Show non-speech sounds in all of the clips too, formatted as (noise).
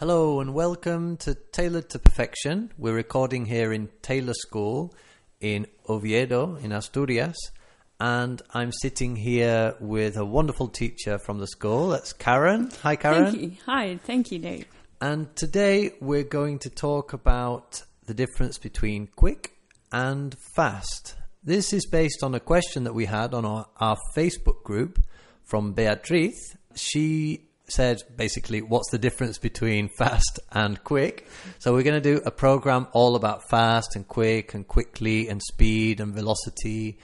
Hello and welcome to Tailored to Perfection. We're recording here in Taylor School in Oviedo, in Asturias. And I'm sitting here with a wonderful teacher from the school. That's Karen. Hi, Karen. Thank you. Hi, thank you, Dave. And today we're going to talk about the difference between quick and fast. This is based on a question that we had on our, our Facebook group from Beatriz. She said basically, what's the difference between (laughs) fast and quick? So we're going to do a program all about fast and quick and quickly and speed and velocity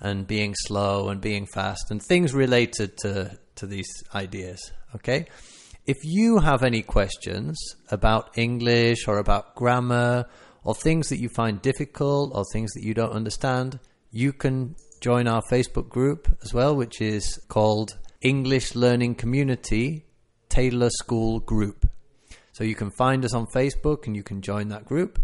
and being slow and being fast and things related to, to these ideas. Okay? If you have any questions about English or about grammar or things that you find difficult or things that you don't understand, you can join our Facebook group as well, which is called English Learning Community Taylor School Group. So you can find us on Facebook and you can join that group.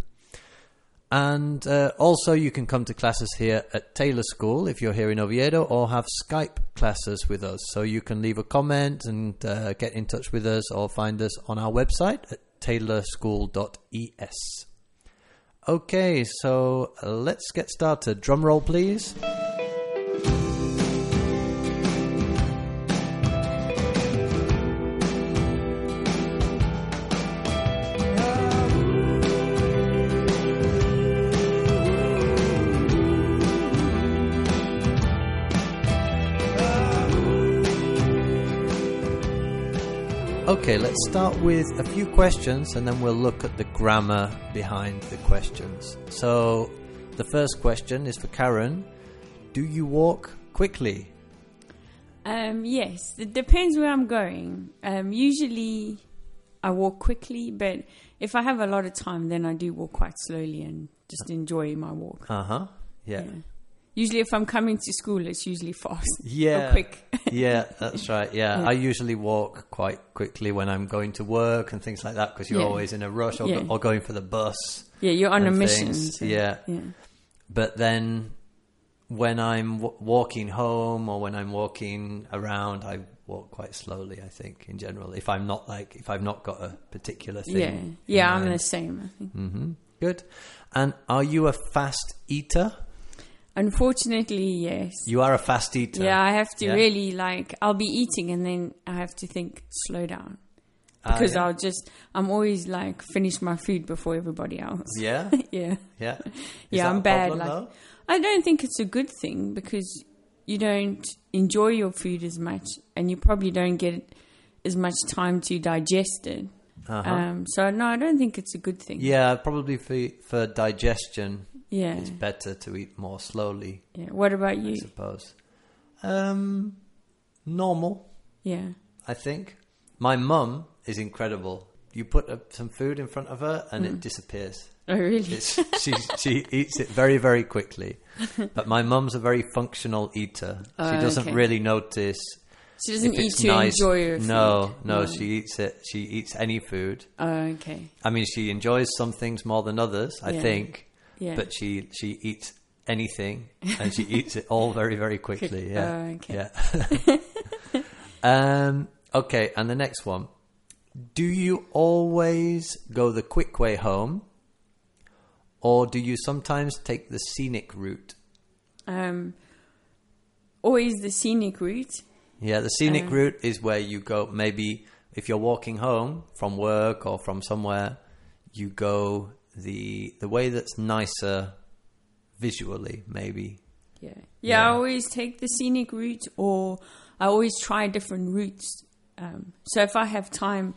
And uh, also, you can come to classes here at Taylor School if you're here in Oviedo, or have Skype classes with us. So you can leave a comment and uh, get in touch with us, or find us on our website at taylorschool.es. Okay, so let's get started. Drum roll, please. Okay, let's start with a few questions and then we'll look at the grammar behind the questions. So, the first question is for Karen Do you walk quickly? Um, yes, it depends where I'm going. Um, usually I walk quickly, but if I have a lot of time, then I do walk quite slowly and just enjoy my walk. Uh huh. Yeah. Yeah. Usually, if I'm coming to school, it's usually fast Yeah. or quick. (laughs) yeah, that's right. Yeah. Yeah. I usually walk quite quickly when I'm going to work and things like that because you're Yeah. always in a rush or, Yeah. or going for the bus. yeah, you're on a mission. so- Yeah. But then when I'm w- walking home or when I'm walking around, I walk quite slowly, I think, in general. If I'm not like, if I've not got a particular thing. Yeah, yeah, I'm the same. I think. hmm Good. And are you a fast eater? Unfortunately, yes. You are a fast eater. Yeah, I have to Yeah? really like. I'll be eating and then I have to think, slow down, Ah, because yeah? I'll just. I'm always like finish my food before everybody else. Yeah. (laughs) yeah, Yeah. (laughs) Is yeah. I'm bad. problem, like, though? I don't think it's a good thing because you don't enjoy your food as much, and you probably don't get as much time to digest it. Uh-huh. Um, so no, I don't think it's a good thing. yeah, probably for for digestion, yeah, it's better to eat more slowly. yeah. What about you? I suppose. Um, normal, Yeah, I think. My mum is incredible. You put uh, some food in front of her, and Mm. it disappears. oh really? It's, she she eats it very very quickly. (laughs) But my mum's a very functional eater. She Oh, doesn't okay. really notice She doesn't if eat it's to nice. enjoy her food. No, no, she eats it. She eats any food. Oh, okay. I mean, she enjoys some things more than others, I Yeah. think. Yeah. But she she eats anything, and she eats it all very very (laughs) quickly. Yeah. Oh, okay. Yeah. (laughs) um. Okay, and the next one. Do you always go the quick way home, or do you sometimes take the scenic route? Um, always the scenic route. Yeah, the scenic Uh. route is where you go. Maybe if you're walking home from work or from somewhere, you go the the way that's nicer visually. Maybe. Yeah. yeah. Yeah. I always take the scenic route, or I always try different routes. Um, so if I have time,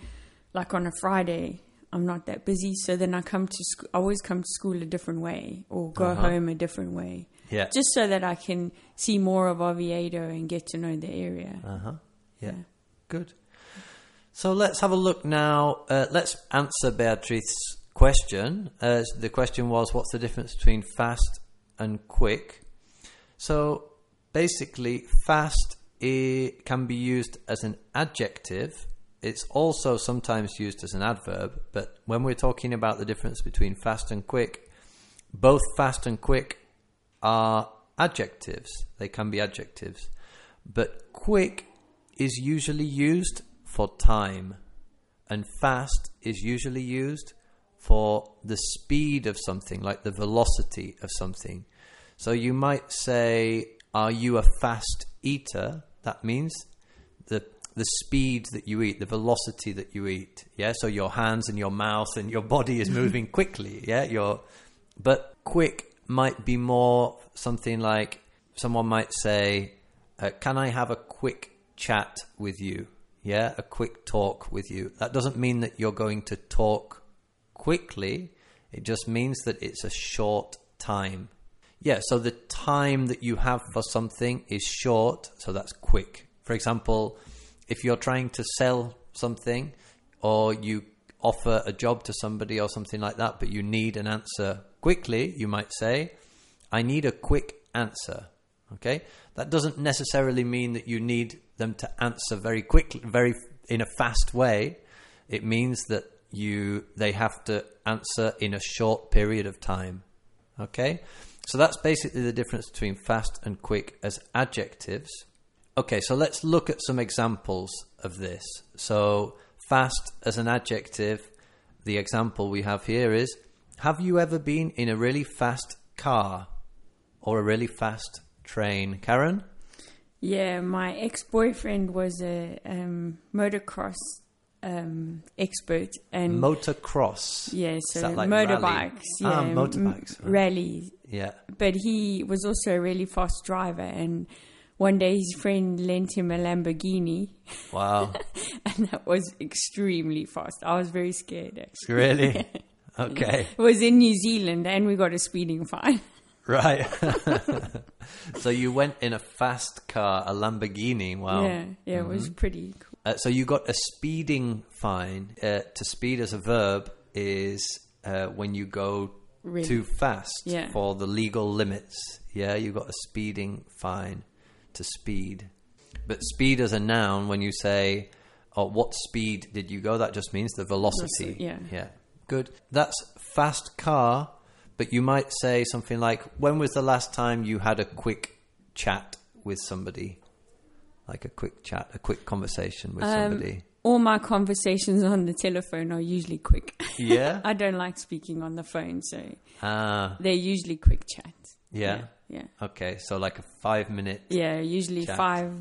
like on a Friday, I'm not that busy, so then I come to school. I always come to school a different way, or go Uh-huh. home a different way, Yeah. just so that I can see more of Oviedo and get to know the area. Uh huh. Yeah. Yeah. Good. So let's have a look now. Uh, let's answer Beatrice's question. Uh, the question was, what's the difference between fast and quick? So basically, fast i- can be used as an adjective. It's also sometimes used as an adverb, but when we're talking about the difference between fast and quick, both fast and quick are adjectives. They can be adjectives. But quick is usually used for time, and fast is usually used for the speed of something, like the velocity of something. So you might say, Are you a fast eater? That means the the speed that you eat, the velocity that you eat. Yeah, so your hands and your mouth and your body is (laughs) moving quickly. Yeah, your but quick might be more something like someone might say, uh, "Can I have a quick chat with you?" Yeah, a quick talk with you. That doesn't mean that you're going to talk quickly. It just means that it's a short time. Yeah, so the time that you have for something is short, so that's quick. For example, if you're trying to sell something or you offer a job to somebody or something like that, but you need an answer quickly, you might say, I need a quick answer. Okay? That doesn't necessarily mean that you need them to answer very quickly, very in a fast way. It means that you they have to answer in a short period of time. Okay? So that's basically the difference between fast and quick as adjectives. Okay, so let's look at some examples of this. So, fast as an adjective, the example we have here is Have you ever been in a really fast car or a really fast train? Karen? Yeah, my ex boyfriend was a um, motocross um, expert and Motocross. yeah, so that like rally? motorbikes. Yeah, Ah, motorbikes, right. rally. Yeah. But he was also a really fast driver, and one day his friend lent him a Lamborghini, Wow. (laughs) and that was extremely fast. I was very scared. Actually, really? (laughs) Okay. it was in New Zealand, and we got a speeding fine. (laughs) Right. so you went in a fast car, a Lamborghini. Wow. Yeah, yeah, it was pretty cool. Uh, so you got a speeding fine. Uh, to speed as a verb is uh, when you go Really? too fast Yeah. for the legal limits. Yeah, you got a speeding fine to speed. But speed as a noun, when you say, "Oh, what speed did you go?" That just means the velocity. Velocity, yeah. Yeah. Good. That's fast car. But you might say something like, "When was the last time you had a quick chat with somebody?" Like a quick chat, a quick conversation with Um, somebody. All my conversations on the telephone are usually quick. Yeah. (laughs) I don't like speaking on the phone, so Ah. they're usually quick chats. Yeah. yeah, Okay. So like a five minute. yeah. Usually Chat. five,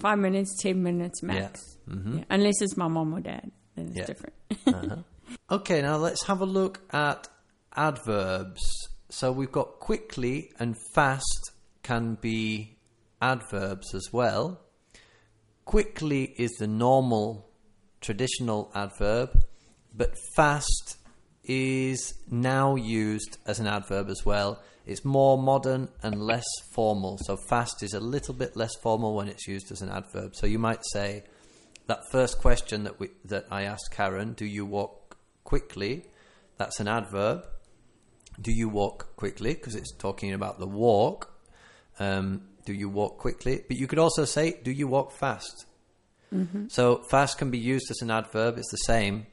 five minutes, ten minutes max. Mhm. Yeah, Unless it's my mom or dad, then it's Yeah. different. Uh-huh. (laughs) Okay, now let's have a look at adverbs. So we've got quickly and fast can be adverbs as well. Quickly is the normal, traditional adverb, but fast is now used as an adverb as well. It's more modern and less formal. So fast is a little bit less formal when it's used as an adverb. So you might say, that first question that we that I asked Karen, do you walk quickly? That's an adverb. Do you walk quickly? Because it's talking about the walk. Um, do you walk quickly? But you could also say, do you walk fast? Mm-hmm. So fast can be used as an adverb. It's the same,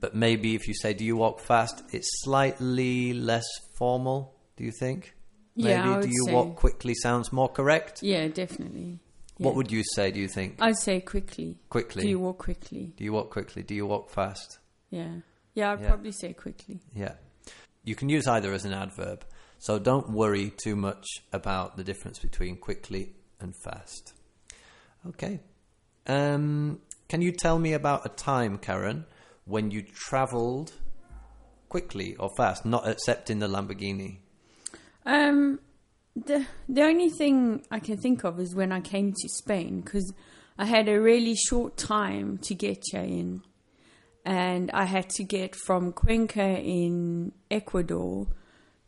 but maybe if you say, do you walk fast? It's slightly less formal. Do you think? Yeah, Maybe I do you say- walk quickly sounds more correct. Yeah, definitely. Yeah. What would you say? Do you think I'd say quickly? quickly? Do you walk quickly? Do you walk quickly? Do you walk fast? Yeah, yeah. I'd Yeah. probably say quickly. Yeah. You can use either as an adverb. So don't worry too much about the difference between quickly and fast. Okay. Um, can you tell me about a time, Karen, when you travelled quickly or fast, not except in the Lamborghini? Um, the the only thing I can think of is when I came to Spain because I had a really short time to get here in, and I had to get from Cuenca in Ecuador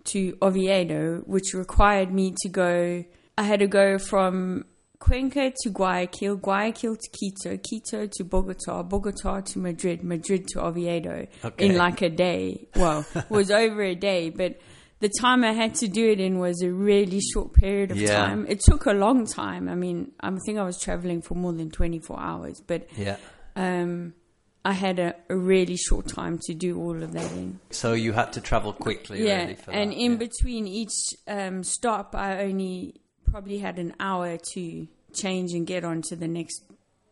to Oviedo, which required me to go. I had to go from Cuenca to Guayaquil, Guayaquil to Quito, Quito to Bogota, Bogota to Madrid, Madrid to Oviedo Okay. in like a day. Well, it (laughs) was over a day, but the time I had to do it in was a really short period of Yeah. time. It took a long time. I mean, I think I was traveling for more than 24 hours, but Yeah. um, I had a, a really short time to do all of that in. So you had to travel quickly, Yeah, really, for and that, in yeah. between each um, stop, I only probably had an hour to change and get onto the next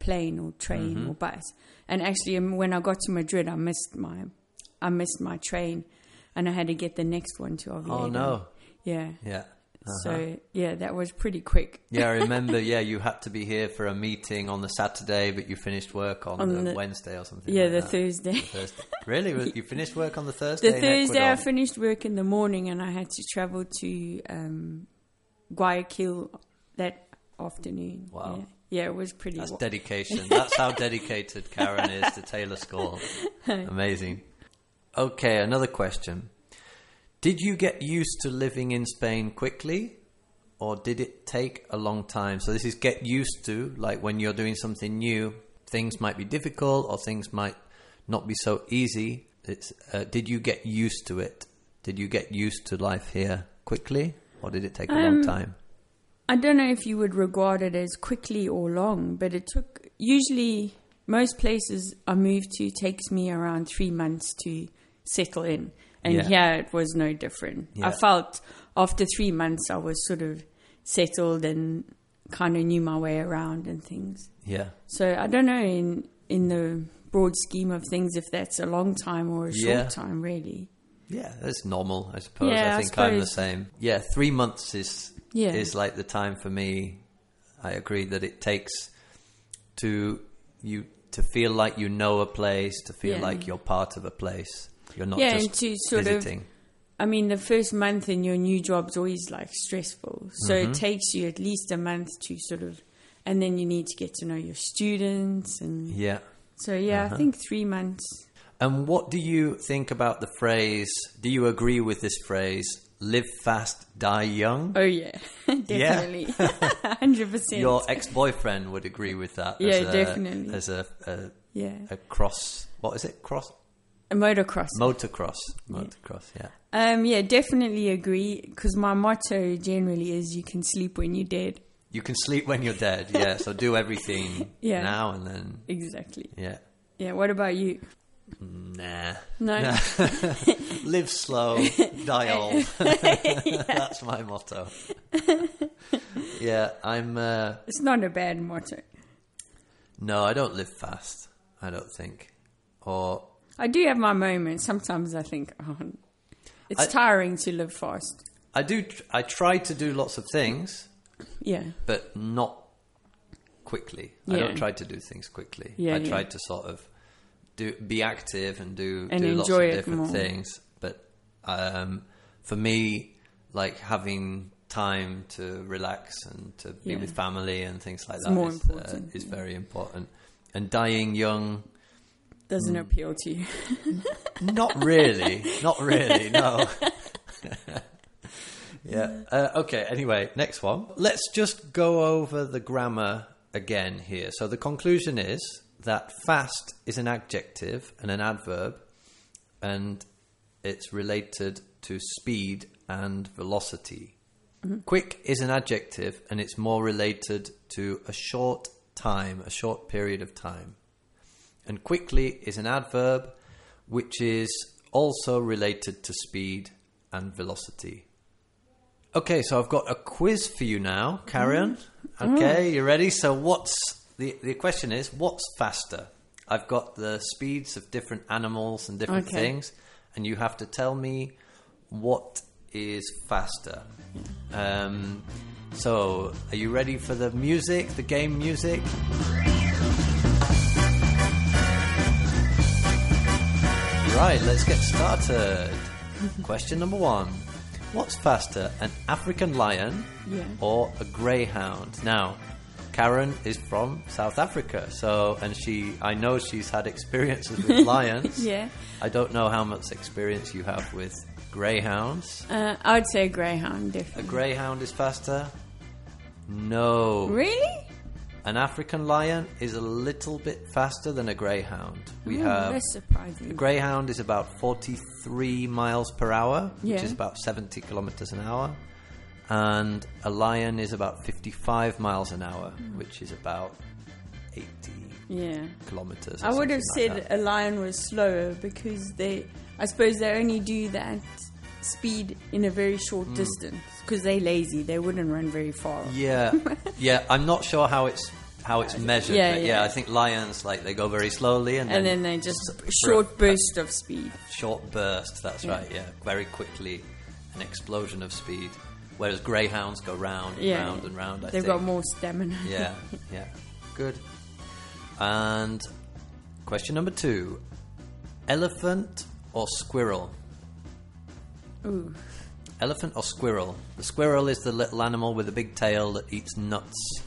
plane or train Mm-hmm. or bus. And actually, um, when I got to Madrid, I missed my, I missed my train, and I had to get the next one to Oviedo. Oh no. Yeah. Yeah. Uh-huh. So yeah, that was pretty quick. Yeah, I (laughs) remember. Yeah, you had to be here for a meeting on the Saturday, but you finished work on, On the, the- Wednesday or something. Yeah, like the. Thursday. Thursday. Really? (laughs) You finished work on the Thursday? The Thursday, I finished work in the morning, and I had to travel to um, Guayaquil that afternoon. Wow. Yeah, yeah it was pretty. That's wa- dedication. (laughs) That's how dedicated Karen is to Taylor School. Amazing. Okay, another question. Did you get used to living in Spain quickly? Or did it take a long time? So, this is get used to, like when you're doing something new, things might be difficult or things might not be so easy. It's, uh, did you get used to it? Did you get used to life here quickly? Or did it take a long Um, time? I don't know if you would regard it as quickly or long, but it took usually most places I moved to takes me around three months to settle in, and Yeah. here it was no different. I felt after three months I was sort of settled and kind of knew my way around and things. Yeah. So I don't know in in the broad scheme of things if that's a long time or a short Yeah. time, really. Yeah, that's normal, I suppose. Yeah, I I think I'm the same. Yeah, three months is Yeah. is like the time for me. I agree that it takes to you to feel like you know a place, to feel Yeah. like you're part of a place. You're not Yeah, just and to sort of- I mean, the first month in your new job's always like stressful. So Mm-hmm. it takes you at least a month to sort of, and then you need to get to know your students. And yeah. so, yeah, Uh-huh. I think three months. And what do you think about the phrase? Do you agree with this phrase? Live fast, die young. Oh, yeah, (laughs) definitely. 100%. (laughs) Your ex-boyfriend would agree with that. Yeah, as a, definitely. As a, a yeah. a cross. What is it? Cross motocross. motocross. Motocross. Yeah. um, yeah, definitely agree. Because my motto generally is you can sleep when you're dead. You can sleep when you're dead. Yeah. So do (laughs) everything Yeah. now and then. Exactly. Yeah. Yeah, what about you? Nah. No? Nah. (laughs) Live slow, (laughs) die old. That's my motto. yeah, I'm. Uh, It's not a bad motto. no, I don't live fast. I don't think. Or I do have my moments. Sometimes I think, oh, it's I- tiring to live fast. I do. I try to do lots of things, Yeah. but not quickly. Yeah. I don't try to do things quickly. Yeah, I yeah. try to sort of do be active and do And do lots of different more. things. But um, for me, like having time to relax and to be Yeah. with family and things like It's that is, uh, is very important. And dying young, Doesn't Mm. appeal to you. (laughs) not really, not really, no. (laughs) yeah. Uh, okay. Anyway, next one. Let's just go over the grammar again here. So the conclusion is that fast is an adjective and an adverb, and it's related to speed and velocity. Quick is an adjective, and it's more related to a short time, a short period of time. And quickly is an adverb which is also related to speed and velocity. Okay, so I've got a quiz for you now, Karen. Okay, you ready? So what's the the question is what's faster? I've got the speeds of different animals and different Okay. things and you have to tell me what is faster. Um, so, are you ready for the music, the game music? Right, let's get started. Question number one What's faster, an African lion Yeah. or a greyhound? Now, Karen is from South Africa, so, and she, I know she's had experiences with (laughs) lions. Yeah. I don't know how much experience you have with greyhounds. Uh, I would say greyhound, A greyhound is faster. No. Really? An African lion is a little bit faster than a greyhound. We have that's surprising. a greyhound is about 43 miles per hour, which is about 70 kilometers an hour. And a lion is about 55 miles an hour, Hmm. which is about 80 yeah. kilometers. I would have like said that. a lion was slower because they, I suppose they only do that speed in a very short Hmm. distance because they're lazy. They wouldn't run very far. Yeah, (laughs) yeah. I'm not sure how it's how it's measured. yeah, but yeah, yeah. I think lions like they go very slowly and, And then they just s- short burst of speed. short burst. That's Yeah. right. Yeah, very quickly, an explosion of speed. Whereas greyhounds go round and Yeah, round and round. I They've think. got more stamina. Yeah, yeah. Good. And question number two: elephant or squirrel? Ooh. Elephant or squirrel? The squirrel is the little animal with a big tail that eats nuts.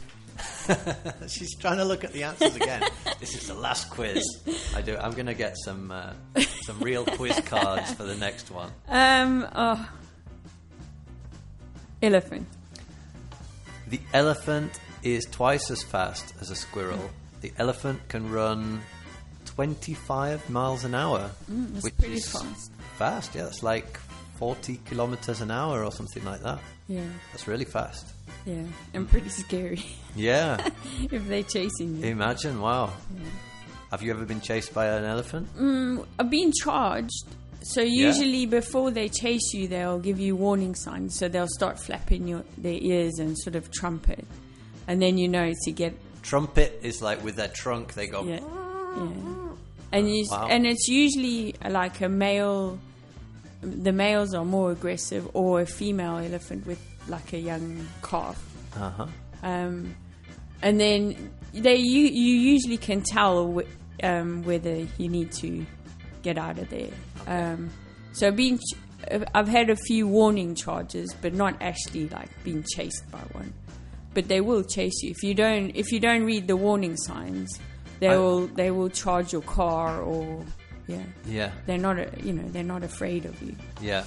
(laughs) She's trying to look at the answers again. (laughs) this is the last quiz. I do. I'm going to get some uh, some real quiz cards for the next one. Um. Oh. Elephant. The elephant is twice as fast as a squirrel. The elephant can run 25 miles an hour, Mm, that's which pretty is fast. fast. Yeah, that's like 40 kilometers an hour or something like that. Yeah. That's really fast. Yeah. And pretty scary Yeah, (laughs) if they're chasing you. imagine. Wow. Have you ever been chased by an elephant? Mm, I've been charged. So usually before they chase you, they'll give you warning signs. So they'll start flapping your their ears and sort of trumpet, and then you know to get Trumpet is like with their trunk, they go. yeah, (laughs) yeah. And you Wow. and it's usually like a male. The males are more aggressive, or a female elephant with like a young calf. Uh huh. Um, and then they you you usually can tell wh- um, whether you need to get out of there. Um, so being ch- I've had a few warning charges, but not actually like being chased by one. But they will chase you if you don't if you don't read the warning signs. They I- will they will charge your car or yeah. Yeah. They're not a, you know they're not afraid of you. Yeah.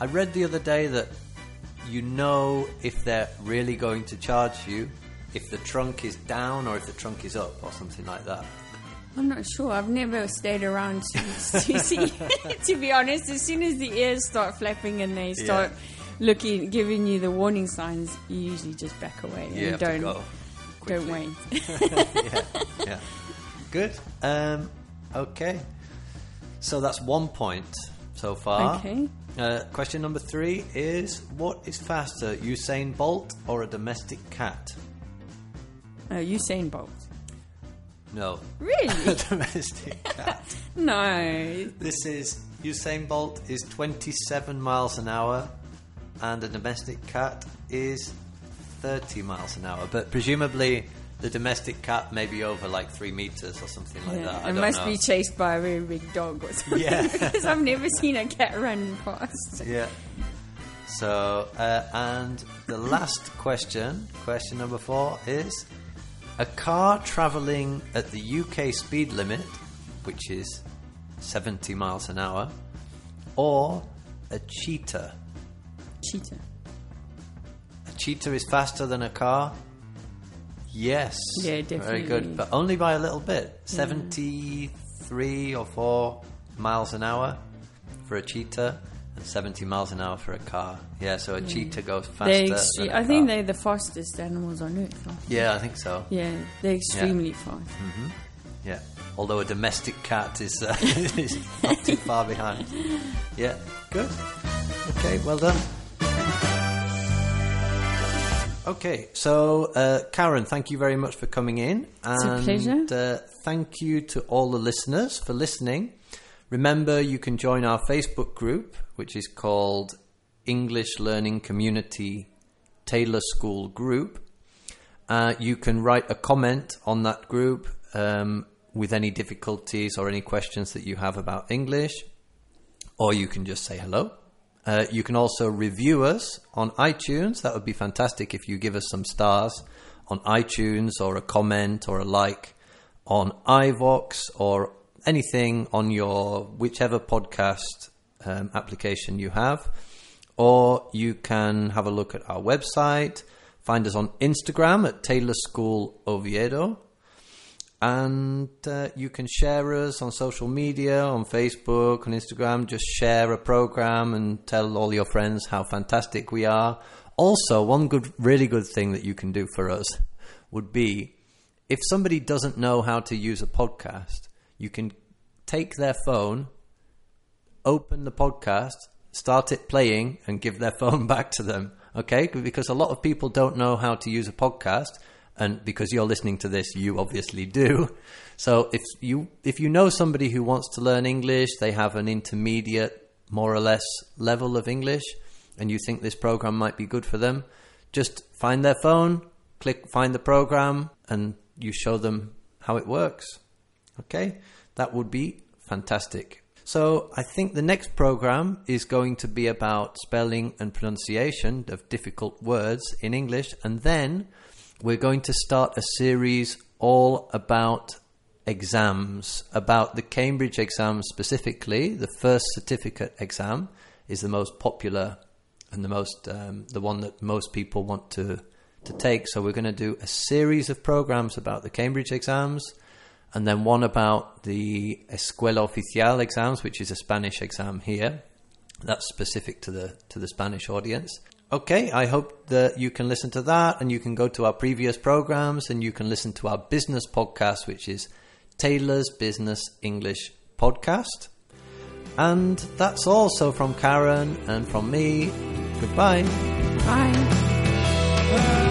I read the other day that you know if they're really going to charge you if the trunk is down or if the trunk is up or something like that. I'm not sure. I've never stayed around to, to (laughs) see. (laughs) to be honest, as soon as the ears start flapping and they start looking, giving you the warning signs, you usually just back away You and don't don't wait. (laughs) yeah, yeah. Good. Um, okay. So that's one point so far. Okay. Uh, question number three is: What is faster, Usain Bolt or a domestic cat? Uh, Usain Bolt. No, Really? (laughs) a domestic cat. (laughs) no. This is Usain Bolt is 27 miles an hour, and a domestic cat is 30 miles an hour. But presumably, the domestic cat may be over like three meters or something like Yeah, that. I it don't must know. be chased by a very big dog or something. Yeah. (laughs) because I've never seen a cat run fast. Yeah. So, uh, and the last question, question number four, is a car travelling at the UK speed limit, which is 70 miles an hour, or a cheetah. Cheetah. A cheetah is faster than a car. Yes. Yeah, definitely. Very good, but only by a little bit. 73 or 4 miles an hour for a cheetah and 70 miles an hour for a car. Yeah, so a cheetah goes faster. They're than extre- a I think car. they're the fastest animals on earth. aren't they? Yeah, I think so. Yeah, they're extremely fast. Yeah. Although a domestic cat is, uh, (laughs) is not too far behind. (laughs) Yeah, good. Okay, well done. Okay, so uh, Karen, thank you very much for coming in. a And, pleasure. Uh, thank you to all the listeners for listening. Remember, you can join our Facebook group, which is called English Learning Community Taylor School Group. Uh, you can write a comment on that group um, with any difficulties or any questions that you have about English, or you can just say hello. Uh, you can also review us on iTunes. That would be fantastic if you give us some stars on iTunes or a comment or a like on iVoox or anything on your whichever podcast um, application you have. Or you can have a look at our website, Find us on Instagram at Taylor School Oviedo. And uh, you can share us on social media, on Facebook, on Instagram. Just share a program and tell all your friends how fantastic we are. Also, one good, really good thing that you can do for us would be if somebody doesn't know how to use a podcast, you can take their phone, open the podcast, start it playing, and give their (laughs) phone back to them. Okay? Because a lot of people don't know how to use a podcast. And because you're listening to this, you obviously do. So if you if you know somebody who wants to learn English, they have an intermediate, more or less level of English, and you think this program might be good for them, just find their phone, click find the program, and you show them how it works. Okay? That would be fantastic. So I think the next program is going to be about spelling and pronunciation of difficult words in English, and then we're going to start a series all about exams, about the Cambridge exam specifically. The first certificate exam is the most popular and the most um, the one that most people want to to take. So we're going to do a series of programs about the Cambridge exams, and then one about the Escuela Oficial exams, which is a Spanish exam here. That's specific to the to the Spanish audience. Okay, I hope that you can listen to that and you can go to our previous programs and you can listen to our business podcast, which is Taylor's Business English Podcast. And that's all. So from Karen and from me, goodbye. Bye.